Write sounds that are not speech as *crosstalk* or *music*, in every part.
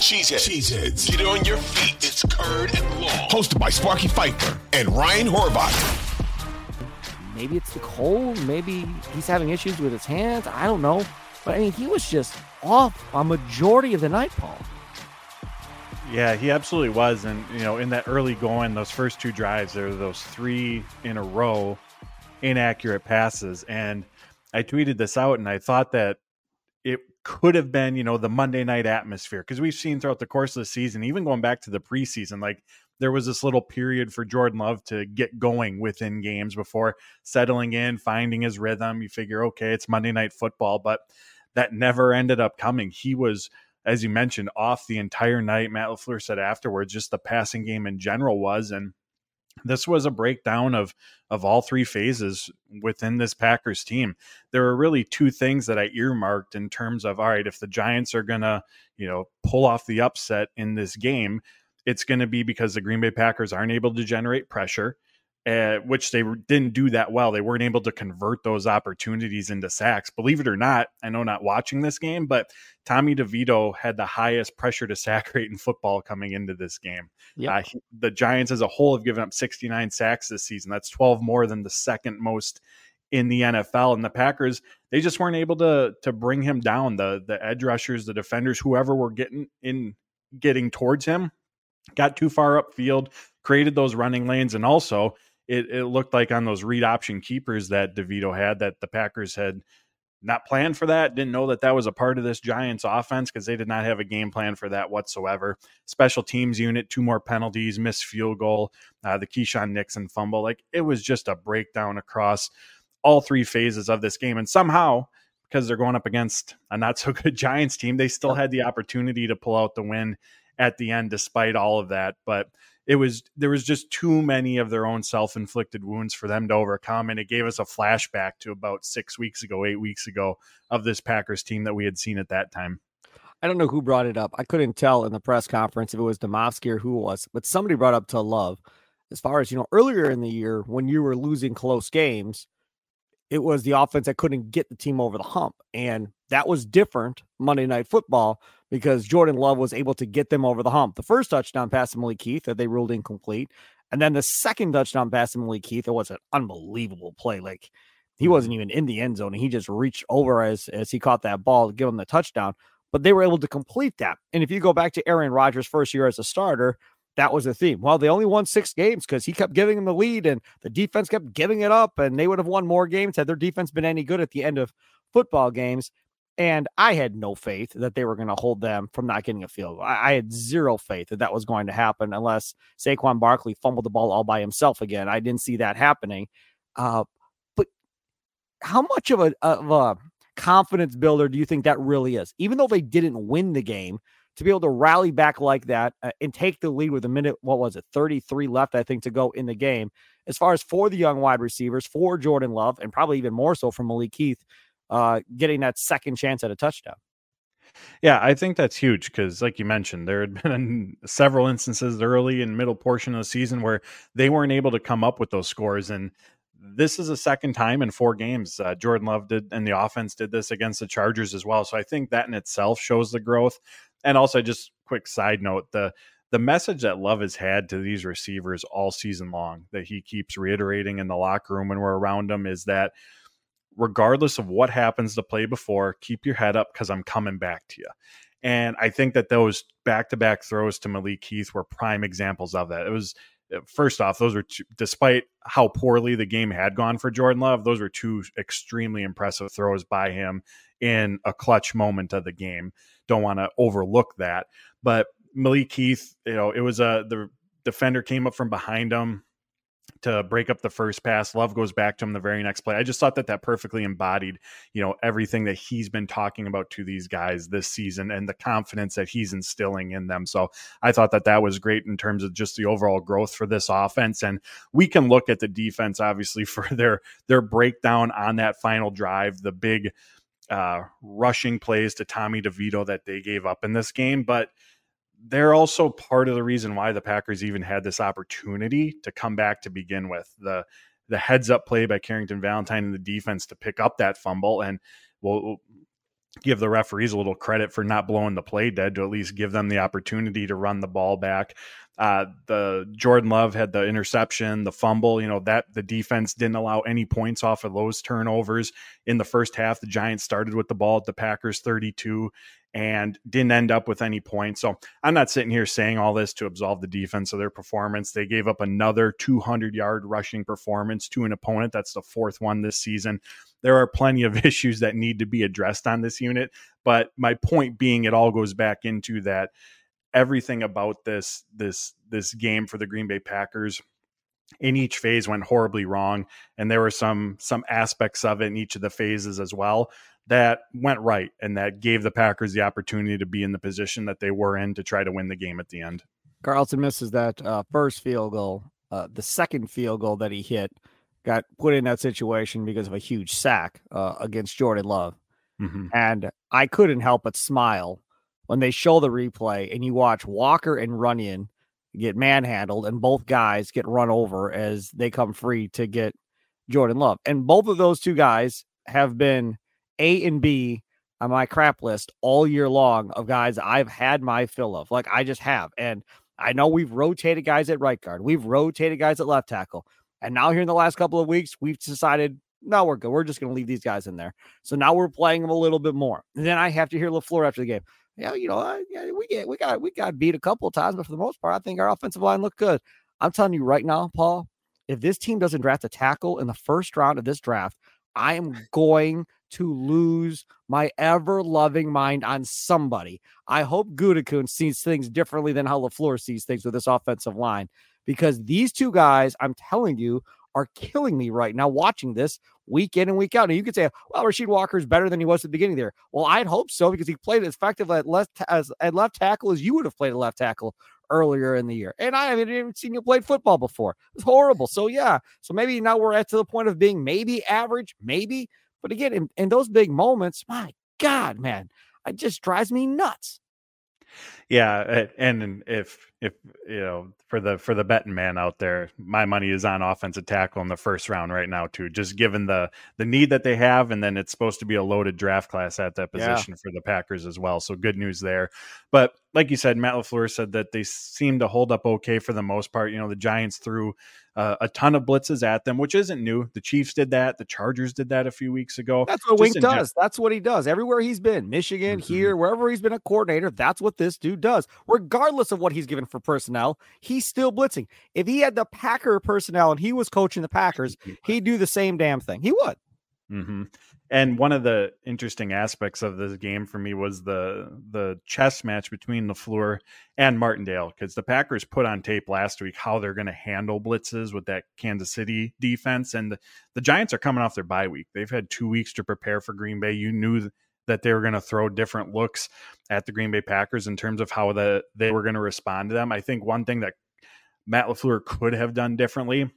Cheeseheads. Cheeseheads. Get on your feet. It's Curd and Long. Hosted by Sparky Fifer and Ryan Horvath. Maybe it's the cold. Maybe he's having issues with his hands. I don't know. But I mean, he was just off a majority of the night, Paul. Yeah, he absolutely was. And, you know, in that early going, those first two drives, there were those three in a row inaccurate passes. And I tweeted this out and I thought that it could have been, you know, the Monday night atmosphere because we've seen throughout the course of the season, even going back to the preseason, like there was this little period for Jordan Love to get going within games before settling in, finding his rhythm. You figure, okay, it's Monday night football, but that never ended up coming. He was, as you mentioned, off the entire night. Matt LaFleur said afterwards, just the passing game in general was. And this was a breakdown of of all three phases within this Packers team. There were really two things that I earmarked in terms of all right, if the Giants are gonna, you know, pull off the upset in this game, it's to be because the Green Bay Packers aren't able to generate pressure uh, which they didn't do that well. They weren't able to convert those opportunities into sacks. Believe it or not, I know not watching this game, but Tommy DeVito had the highest pressure to sack *laughs* rate in football coming into this game. Yep. Uh, he, the Giants as a whole have given up 69 sacks this season. That's 12 more than the second most in the NFL. And the Packers, they just weren't able to to bring him down. The the edge rushers, the defenders, whoever were getting in getting towards him, got too far upfield, created those running lanes, and also it, it looked like on those read option keepers that DeVito had that the Packers had not planned for that, didn't know that that was a part of this Giants offense because they did not have a game plan for that whatsoever. Special teams unit, two more penalties, missed field goal, uh, the Keisean Nixon fumble. Like it was just a breakdown across all three phases of this game. And somehow, because they're going up against a not so *laughs* good Giants team, they still had the opportunity to pull out the win at the end despite all of that. But it was there was just too many of their own self-inflicted wounds for them to overcome and it gave us a flashback to about 6 weeks ago 8 weeks ago of this Packers team that we had seen at that time I don't know who brought it up. I couldn't tell in the press conference if it was Demovsky or who it was, but somebody brought up to Love. As far as you know, earlier in the year when you were losing close games, it was the offense that couldn't get the team over the hump. And that was different Monday Night Football because Jordan Love was able to get them over the hump. The first touchdown pass to Malik Heath that they ruled incomplete. And then the second touchdown pass to Malik Heath, it was an unbelievable play. Like he mm-hmm. wasn't even in the end zone. And he just reached over as, as he caught that ball to give him the touchdown. But they were able to complete that. And if you go back to Aaron Rodgers' first year as a starter, that was the theme. Well, they only won six games because he kept giving them the lead and the defense kept giving it up, and they would have won more games had their defense been any good at the end of football games. And I had no faith that they were going to hold them from not getting a field goal. I, I, had zero faith that that was going to happen unless Saquon Barkley fumbled the ball all by himself again. I didn't see that happening. Uh, but how much of a, of a confidence builder do you think that really is? Even though they didn't win the game, to be able to rally back like that uh, and take the lead with a minute, what was it, 33 left, I think, to go in the game. As far as for the young wide receivers, for Jordan Love, and probably even more so for Malik Heath, uh, getting that second chance at a touchdown. Yeah, I think that's huge because, like you mentioned, there had *laughs* been several instances early and middle portion of the season where they weren't able to come up with those scores. And this is a second time in four games. Uh, Jordan Love did, and the offense did this against the Chargers as well. So I think that in itself shows the growth. And also, just quick side note the the message that Love has had to these receivers all season long that he keeps reiterating in the locker room when we're around him is that regardless of what happens to play before, keep your head up because I'm coming back to you. And I think that those back to back throws to Malik Heath were prime examples of that. It was Uh, first off, those were two, despite how poorly the game had gone for Jordan Love, those were two extremely impressive throws by him in a clutch moment of the game. Don't want to overlook that. But Malik Heath, you know, it was a the defender came up from behind him, to break up the first pass. Love goes back to him the very next play. I just thought that that perfectly embodied, you know, everything that he's been talking about to these guys this season and the confidence that he's instilling in them. So I thought that that was great in terms of just the overall growth for this offense. And we can look at the defense obviously *laughs* for their their breakdown on that final drive, the big uh, rushing plays to Tommy DeVito that they gave up in this game, but they're also part of the reason why the Packers even had this opportunity to come back to begin with. The the heads up play by Carrington Valentine and the defense to pick up that fumble and we'll give the referees a little credit for not blowing the play dead to at least give them the opportunity to run the ball back. Uh, the Jordan Love had the interception, the fumble. You know that the defense didn't allow any points off of those turnovers in the first half. The Giants started with the ball at the Packers 32 and didn't end up with any points. So I'm not sitting here saying all this to absolve the defense of their performance. They gave up another 200 yard rushing performance to an opponent. That's the fourth one this season. There are plenty of *laughs* issues that need to be addressed on this unit. But my point being, it all goes back into that everything about this this this game for the Green Bay Packers in each phase went horribly wrong and there were some some aspects of it in each of the phases as well that went right and that gave the Packers the opportunity to be in the position that they were in to try to win the game at the end. Carlson misses that uh, first field goal. Uh, the second field goal that he hit got put in that situation because of a huge sack uh, against Jordan Love. Mm-hmm. And I couldn't help but smile when they show the replay and you watch Walker and Runyan get manhandled and both guys get run over as they come free to get Jordan Love. And both of those two guys have been A and B on my crap list all year long of guys I've had my fill of. Like I just have. And I know we've rotated guys at right guard, we've rotated guys at left tackle. And now here in the last couple of weeks, we've decided no, we're good. We're just going to leave these guys in there. So now we're playing them a little bit more. And then I have to hear LaFleur after the game yeah, you know, uh, yeah, we get we got we got beat a couple of times, but for the most part, I think our offensive line looked good. I'm telling you right now, Paul, if this team doesn't draft a tackle in the first round of this draft, I am going to lose my ever loving mind on somebody. I hope Gutekunst sees things differently than how LaFleur sees things with this offensive line because these two guys, I'm telling you, are killing me right now watching this week in and week out. And you could say, well, Rasheed Walker is better than he was at the beginning there. Well, I'd hope so because he played as effective at left as at left tackle as you would have played at left tackle earlier in the year. And I haven't even seen you play football before. It's horrible. So yeah. So maybe now we're at to the point of being maybe average, maybe. But again, in, in those big moments, my God, man, it just drives me nuts. Yeah, and if if you know for the for the betting man out there, my money is on offensive tackle in the first round right now too. Just given the the need that they have, and then it's supposed to be a loaded draft class at that position yeah. for the Packers as well. So good news there. But like you said, Matt LaFleur said that they seem to hold up okay for the most part. You know, the Giants threw uh, a ton of blitzes at them, which isn't new. The Chiefs did that. The Chargers did that a few weeks ago. That's what Wink does. that's what he does. Everywhere he's been, Michigan, mm-hmm. here, wherever he's been a coordinator, that's what this dude does. Regardless of what he's given for personnel, he's still blitzing. If he had the Packer personnel and he was coaching the Packers, he'd do the same damn thing. He would. Mm-hmm. And one of the interesting aspects of this game for me was the the chess match between LaFleur and Martindale because the Packers put on tape last week how they're going to handle blitzes with that Kansas City defense, and the, the Giants are coming off their bye week. They've had two weeks to prepare for Green Bay. You knew that they were going to throw different looks at the Green Bay Packers in terms of how the they were going to respond to them. I think one thing that Matt LaFleur could have done differently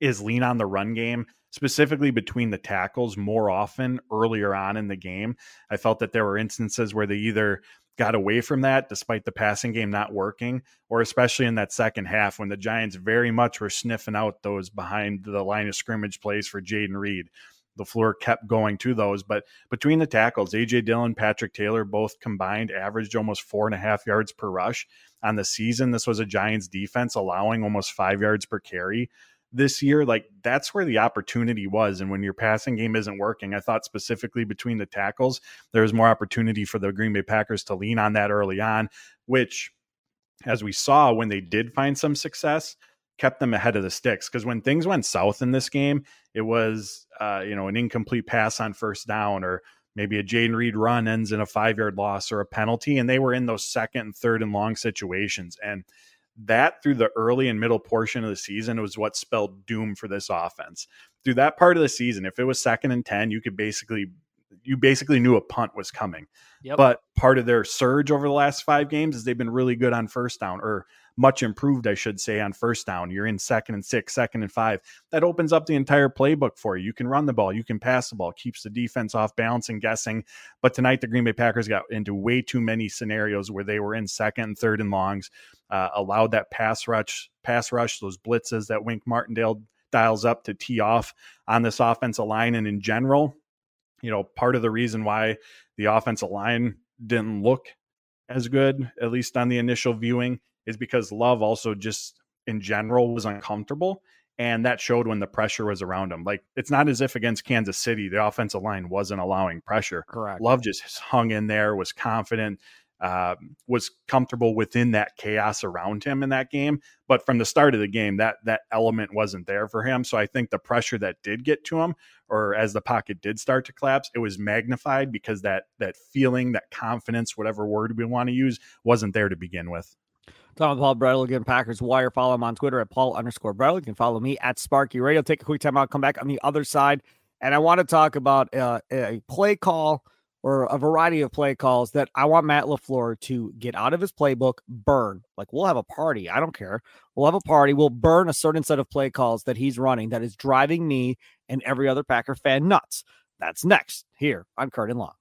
is lean on the run game specifically between the tackles more often earlier on in the game. I felt that there were instances where they either got away from that despite the passing game not working, or especially in that second half when the Giants very much were sniffing out those behind the line of scrimmage plays for Jayden Reed. LaFleur kept going to those, but between the tackles, AJ Dillon, Patrick Taylor, both combined averaged almost four and a half yards per rush on the season. This was a Giants defense allowing almost five yards per carry this year, like that's where the opportunity was. And when your passing game isn't working, I thought specifically between the tackles, there was more opportunity for the Green Bay Packers to lean on that early on, which, as we saw when they did find some success, kept them ahead of the sticks. Because when things went south in this game, it was, uh, you know, an incomplete pass on first down or maybe a Jayden Reed run ends in a five yard loss or a penalty. And they were in those second and third and long situations. And that through the early and middle portion of the season was what spelled doom for this offense. Through that part of the season, if it was second and 10, you could basically you basically knew a punt was coming. Yep. But part of their surge over the last 5 games is they've been really good on first down or much improved, I should say, on first down. You're in second and six, second and five. That opens up the entire playbook for you. You can run the ball, you can pass the ball, keeps the defense off balance and guessing. But tonight, the Green Bay Packers got into way too many scenarios where they were in second and third and longs, uh, allowed that pass rush, pass rush, those blitzes that Wink Martindale dials up to tee off on this offensive line and in general you know, part of the reason why the offensive line didn't look as good, at least on the initial viewing, is because Love also just in general was uncomfortable. And that showed when the pressure was around him. Like it's not as if against Kansas City, the offensive line wasn't allowing pressure. Correct. Love just hung in there, was confident, uh, was comfortable within that chaos around him in that game. But from the start of the game, that that element wasn't there for him. So I think the pressure that did get to him, or as the pocket did start to collapse, it was magnified because that that feeling, that confidence, whatever word we want to use, wasn't there to begin with. Tom Paul Bretl again, Packers Wire. Follow him on Twitter at Paul underscore Bretl. You can follow me at Sparky Radio. Take a quick time out, come back on the other side. And I want to talk about uh, a play call or a variety of play calls that I want Matt LaFleur to get out of his playbook, burn. Like we'll have a party. I don't care. We'll have a party. We'll burn a certain set of play calls that he's running that is driving me and every other Packer fan nuts. That's next here on and Long.